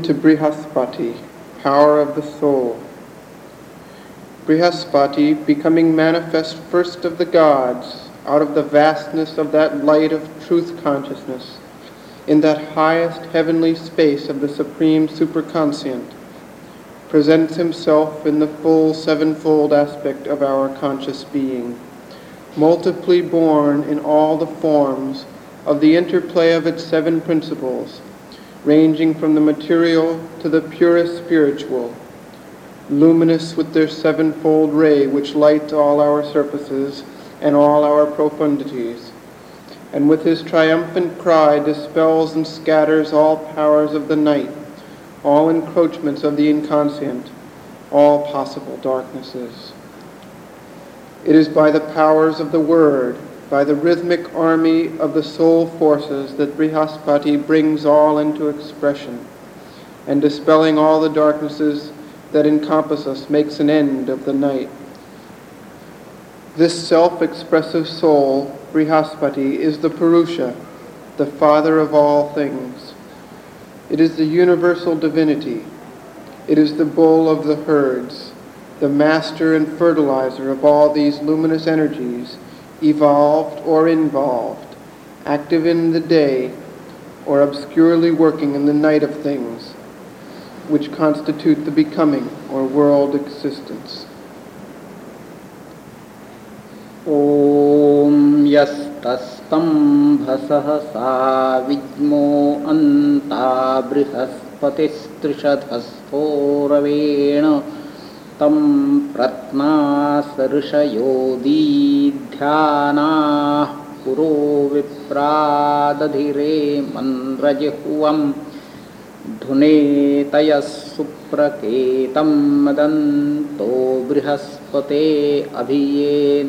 to Brihaspati, power of the soul. Brihaspati, becoming manifest first of the gods, out of the vastness of that light of truth consciousness, in that highest heavenly space of the supreme superconscient, presents himself in the full sevenfold aspect of our conscious being, multiply born in all the forms of the interplay of its seven principles, ranging from the material to the purest spiritual, luminous with their sevenfold ray which lights all our surfaces and all our profundities, and with his triumphant cry dispels and scatters all powers of the night, all encroachments of the inconscient, all possible darknesses. It is by the powers of the Word, by the rhythmic army of the soul forces that Brihaspati brings all into expression, and dispelling all the darknesses that encompass us makes an end of the night. This self-expressive soul, Brihaspati, is the Purusha, the father of all things. It is the universal divinity. It is the bull of the herds, the master and fertilizer of all these luminous energies, evolved or involved, active in the day or obscurely working in the night of things, which constitute the becoming or world existence. ॐ यस्तस्तम्भसहसा विद्मो अन्ता बृहस्पतिस्त्रिशधस्थोरवेण तं प्रत्नासऋषयो दीध्यानाः पुरो विप्रादधिरे मन्द्रजिह्वम् धुनेतयः सुप्रकेतं मदन्तो बृहस्पते अभियेनस्ततस्रे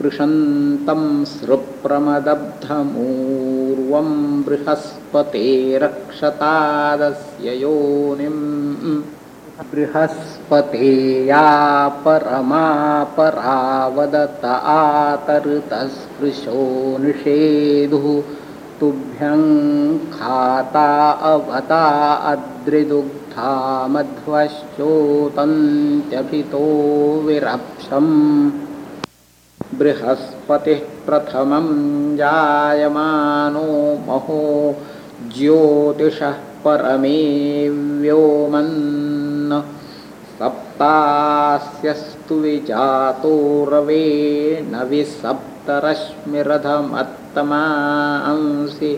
पृषन्तं सृप्रमदब्धमूर्वं बृहस्पते रक्षतादस्य योनिम्। बृहस्पतेया परमा परावदत आतरुतस्पृशो निषेधुः। तुभ्यं खाता अवता अद्रिदुग्धा मध्वश्चोतन्त्यभितो विरप्सम् बृहस्पतिः प्रथमं जायमानो महो ज्योतिषः परमे व्योमन् सप्तास्यस्तु विजातो रवे न विसप्तरश्मिरथमत्तमांसि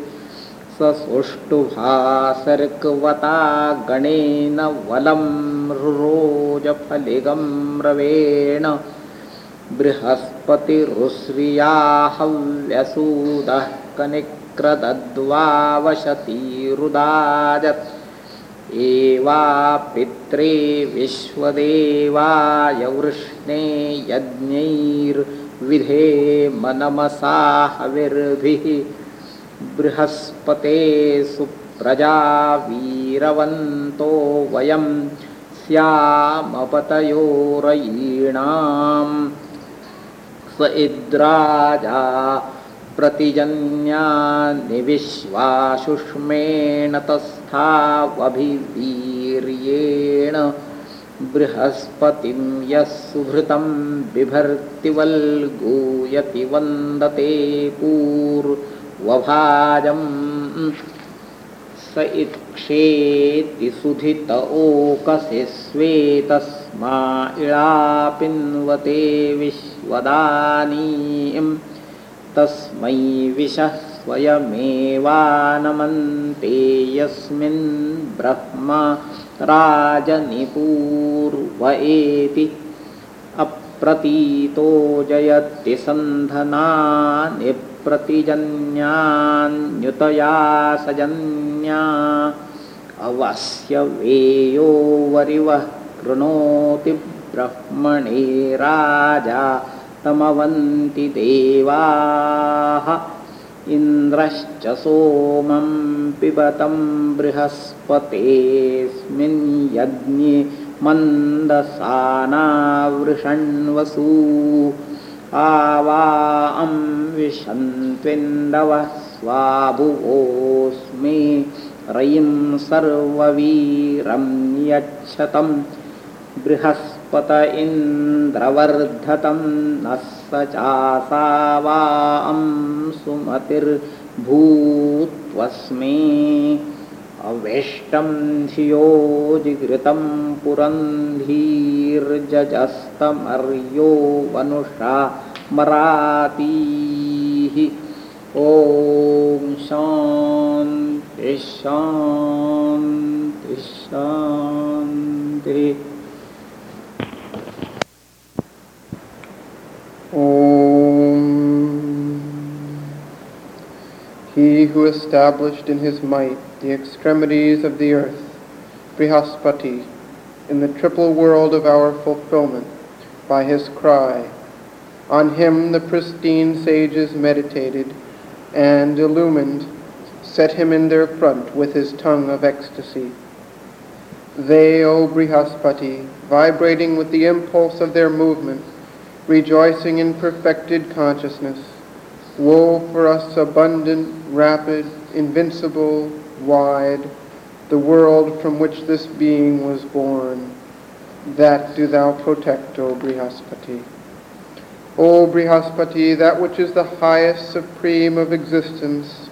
स सुष्टुभासर्कवता गणेन वलं रुरोजफलिगं रवेण बृहस्पतिरुश्रिया हव्यसूदः कनिक्रदद्वावशतीरुदाजत्। एवा पित्रे विश्वदेवाय वृष्णे यज्ञैर्विधे मनमसा हविर्भिः बृहस्पते सुप्रजा वीरवन्तो वयं स्यामपतयोरयीणां स इद्राजा प्रतिजन्यानि विश्वाशुष्मेण तस्थावभिवीर्येण बृहस्पतिं यः सुभृतं बिभर्ति वल्गूयति वन्दते पूर्वभाजम् स इत्क्षेति सुधित ओकसि स्वेतस्मा इळापिन्वते विश्वदानीम्। तस्मै विशः स्वयमेवानमन्ते यस्मिन् ब्रह्मा राजनिपूर्व एति। अप्रतीतो जयति सन्धनानि प्रतिजन्यान्युतया सजन्या। अवस्य वेयो वरिवः कृणोति ब्रह्मणे राजा तमवन्ति देवाः। इन्द्रश्च सोमं पिबतं बृहस्पतेऽस्मिन् यज्ञे मन्दसानावृषण्वसू। आवा अं विशन्त्विन्दवः स्वाभुवोऽस्मि। रयिं सर्ववीरं यच्छतं बृहस्पत इन्द्रवर्धतं नः स चासा वां सुमतिर्भूत्वस्मे अवेष्टं धियो जिघृतं पुरन्धीर्जजस्तमर्यो वनुषा मरातीः। ॐ शान्ति शान्ति शान्तिः He who established in his might the extremities of the earth, Brihaspati, in the triple world of our fulfillment, by his cry, on him the pristine sages meditated, and, illumined, set him in their front with his tongue of ecstasy. They, O Brihaspati, vibrating with the impulse of their movement, rejoicing in perfected consciousness. Woe for us abundant, rapid, invincible, wide, the world from which this being was born. That do thou protect, O Brihaspati. O Brihaspati, that which is the highest supreme of existence,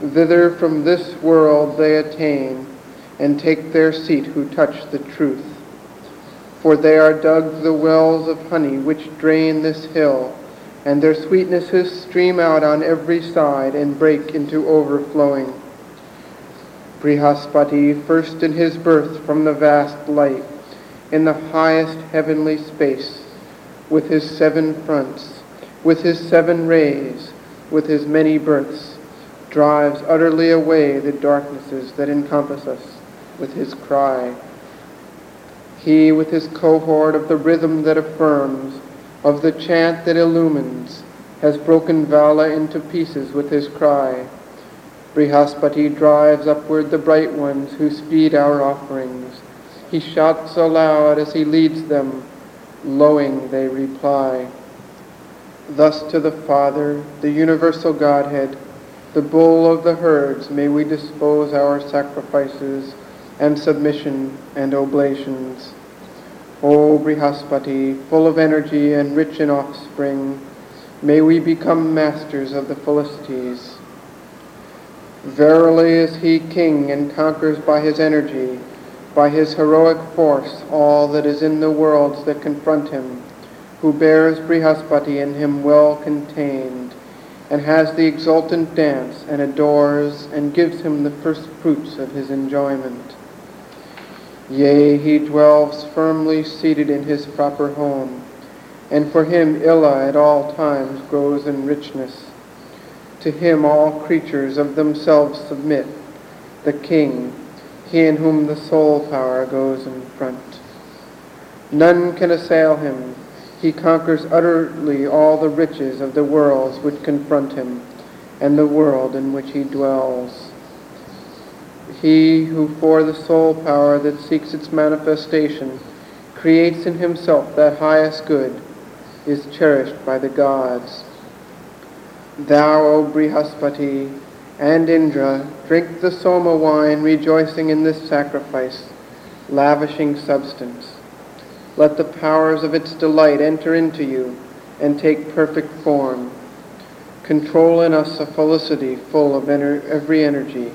thither from this world they attain and take their seat who touch the truth for they are dug the wells of honey which drain this hill, and their sweetnesses stream out on every side and break into overflowing. Brihaspati, first in his birth from the vast light, in the highest heavenly space, with his seven fronts, with his seven rays, with his many births, drives utterly away the darknesses that encompass us with his cry. He, with his cohort of the rhythm that affirms, of the chant that illumines, has broken Vala into pieces with his cry. Brihaspati drives upward the bright ones who speed our offerings. He shouts aloud as he leads them. Lowing they reply. Thus to the Father, the universal Godhead, the bull of the herds, may we dispose our sacrifices and submission and oblations. O Brihaspati, full of energy and rich in offspring, may we become masters of the felicities. Verily is he king and conquers by his energy, by his heroic force, all that is in the worlds that confront him, who bears Brihaspati in him well contained, and has the exultant dance, and adores and gives him the first fruits of his enjoyment. Yea, he dwells firmly seated in his proper home, and for him Ila at all times grows in richness. To him all creatures of themselves submit, the king, he in whom the soul power goes in front. None can assail him. He conquers utterly all the riches of the worlds which confront him, and the world in which he dwells. He who for the soul power that seeks its manifestation creates in himself that highest good is cherished by the gods. Thou, O Brihaspati, and Indra, drink the Soma wine, rejoicing in this sacrifice, lavishing substance. Let the powers of its delight enter into you and take perfect form. Control in us a felicity full of ener- every energy.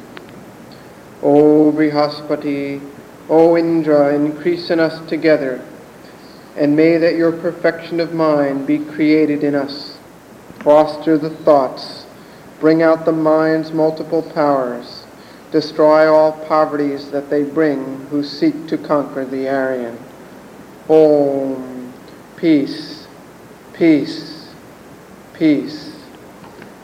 O Brihaspati, O Indra, increase in us together, and may that your perfection of mind be created in us. Foster the thoughts, bring out the mind's multiple powers, destroy all poverties that they bring who seek to conquer the Aryan. Om, peace, peace, peace.